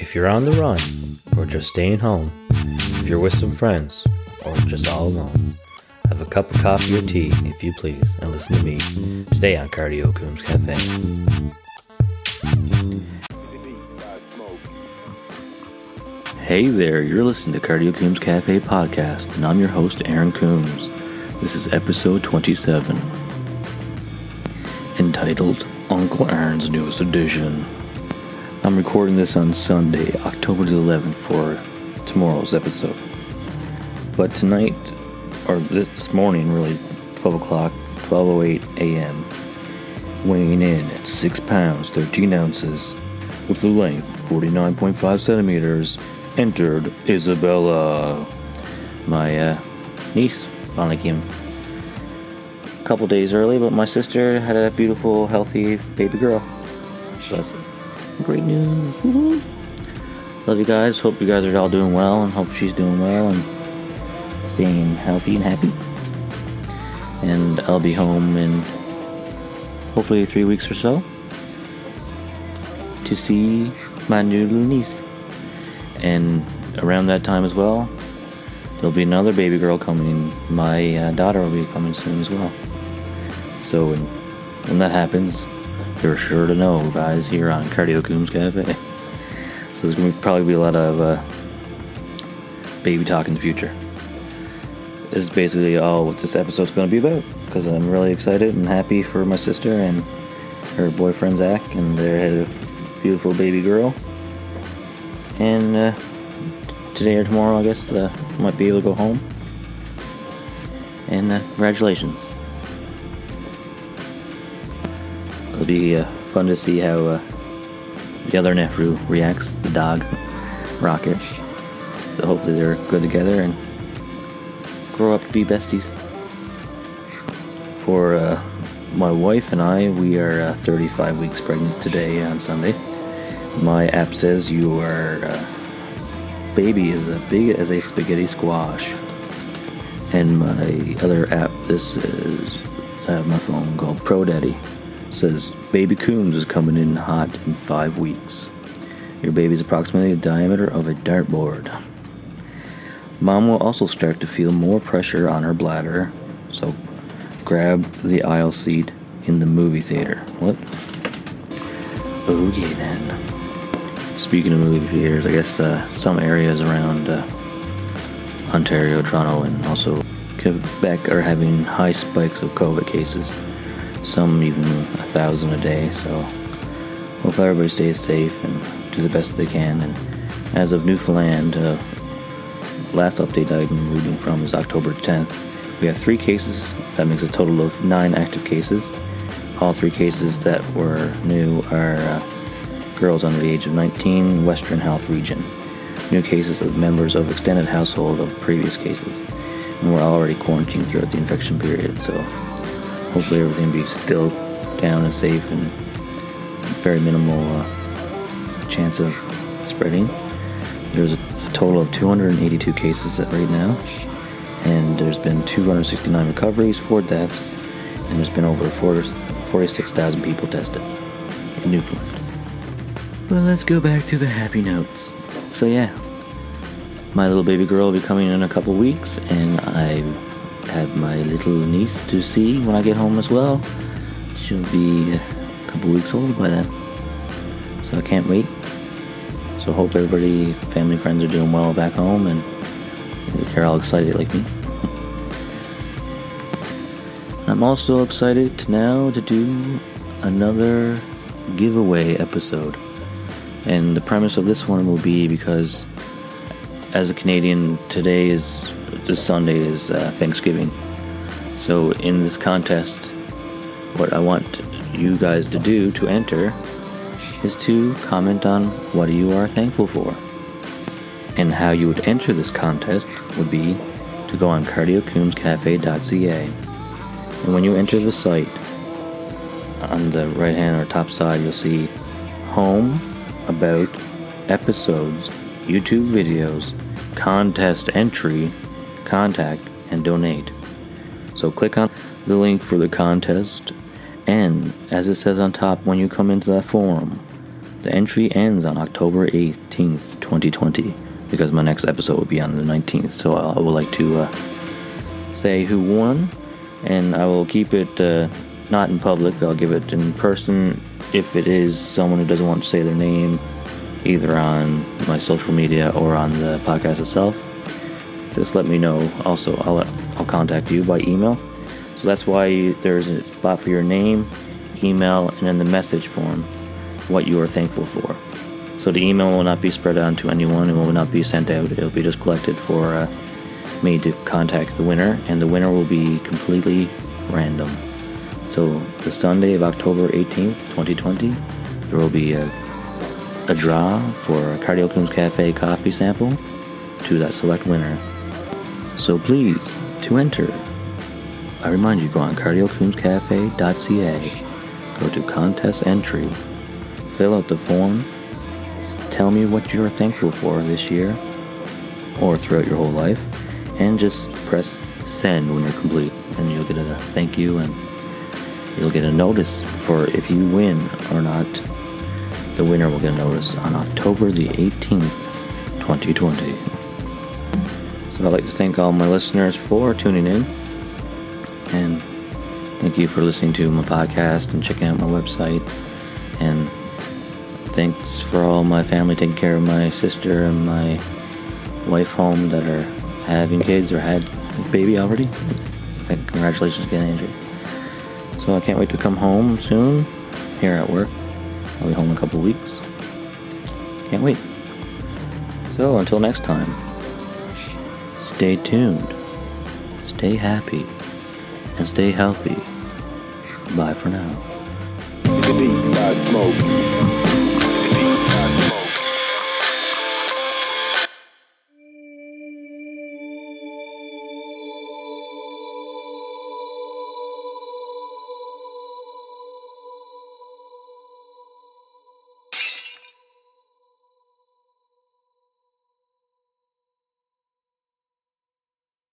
If you're on the run, or just staying home, if you're with some friends, or just all alone, have a cup of coffee or tea, if you please, and listen to me today on Cardio Coombs Cafe. Hey there, you're listening to Cardio Coombs Cafe podcast, and I'm your host, Aaron Coombs. This is episode 27, entitled Uncle Aaron's Newest Addition. I'm recording this on Sunday, October the 11th, for tomorrow's episode. But tonight, or this morning, really, 12 o'clock, 12.08 a.m., weighing in at 6 pounds, 13 ounces, with a length 49.5 centimeters, entered Isabella. My uh, niece finally came a couple days early, but my sister had a beautiful, healthy baby girl. So great news. Woo-hoo. Love you guys. Hope you guys are all doing well, and hope she's doing well and staying healthy and happy. And I'll be home in hopefully three weeks or so to see my new little niece. And around that time as well, there'll be another baby girl coming. My uh, daughter will be coming soon as well. So when, when that happens, you're sure to know, guys, here on Cardio Coombs Cafe. So there's going to probably be a lot of uh, baby talk in the future. This is basically all what this episode's going to be about because I'm really excited and happy for my sister and her boyfriend Zach and their beautiful baby girl. And uh, today or tomorrow, I guess, uh, might be able to go home. And uh, congratulations. It'll be uh, fun to see how uh, the other nephew reacts, the dog, Rocket. So hopefully they're good together and grow up to be besties. For uh, my wife and I, we are uh, 35 weeks pregnant today on Sunday. My app says your uh, baby is as big as a spaghetti squash. And my other app, this is I have my phone called Pro Daddy, says baby Coombs is coming in hot in five weeks. Your baby's approximately the diameter of a dartboard. Mom will also start to feel more pressure on her bladder, so grab the aisle seat in the movie theater. What? Okay then. Speaking of movie theaters, I guess uh, some areas around uh, Ontario, Toronto, and also Quebec are having high spikes of COVID cases. Some even a thousand a day. So hopefully everybody stays safe and do the best they can. And as of Newfoundland, uh, last update I'm reading from is October 10th. We have three cases. That makes a total of nine active cases. All three cases that were new are uh, girls under the age of 19, Western Health Region. New cases of members of extended household of previous cases. And we're already quarantined throughout the infection period, so hopefully everything be still down and safe and very minimal uh, chance of spreading. There's a total of 282 cases right now, and there's been 269 recoveries, four deaths, and there's been over 46,000 people tested in Newfoundland. Well, let's go back to the happy notes. So yeah, my little baby girl will be coming in a couple weeks, and I have my little niece to see when I get home as well. She'll be a couple weeks old by then, so I can't wait. So hope everybody, family, friends are doing well back home, and they're all excited like me. I'm also excited now to do another giveaway episode. And the premise of this one will be because as a Canadian, today is this Sunday is uh, Thanksgiving. So in this contest, what I want you guys to do to enter is to comment on what you are thankful for. And how you would enter this contest would be to go on cardiocoomscafe.ca. And when you enter the site, on the right hand or top side, you'll see Home, About, Episodes, YouTube videos, Contest Entry, Contact, and Donate. So click on the link for the contest, and as it says on top, when you come into that forum, The entry ends on October 18th, 2020, because my next episode will be on the 19th. So I would like to uh, say who won, and I will keep it uh, not in public. I'll give it in person if it is someone who doesn't want to say their name, either on my social media or on the podcast itself. Just let me know. Also, I'll I'll contact you by email. So that's why there's a spot for your name, email, and then the message form what you are thankful for. So the email will not be spread out to anyone. It will not be sent out. It will be just collected for uh, me to contact the winner, and the winner will be completely random. So the Sunday of October 18th, 2020, there will be a, a draw for a Cardio Coombs Cafe coffee sample to that select winner. So please, to enter, I remind you go on cardiocoomscafe.ca, go to contest entry, fill out the form, tell me what you're thankful for this year or throughout your whole life, and just press send when you're complete. And you'll get a thank you and you'll get a notice for if you win or not. The winner will get a notice on October the 18th, 2020. So I'd like to thank all my listeners for tuning in. And thank you for listening to my podcast and checking out my website. And thanks for all my family taking care of my sister and my wife home that are having kids or had a baby already. Congratulations again, Andrew. So I can't wait to come home soon here at work. I'll be home in a couple weeks. Can't wait. So until next time, stay tuned, stay happy, and stay healthy. Bye for now.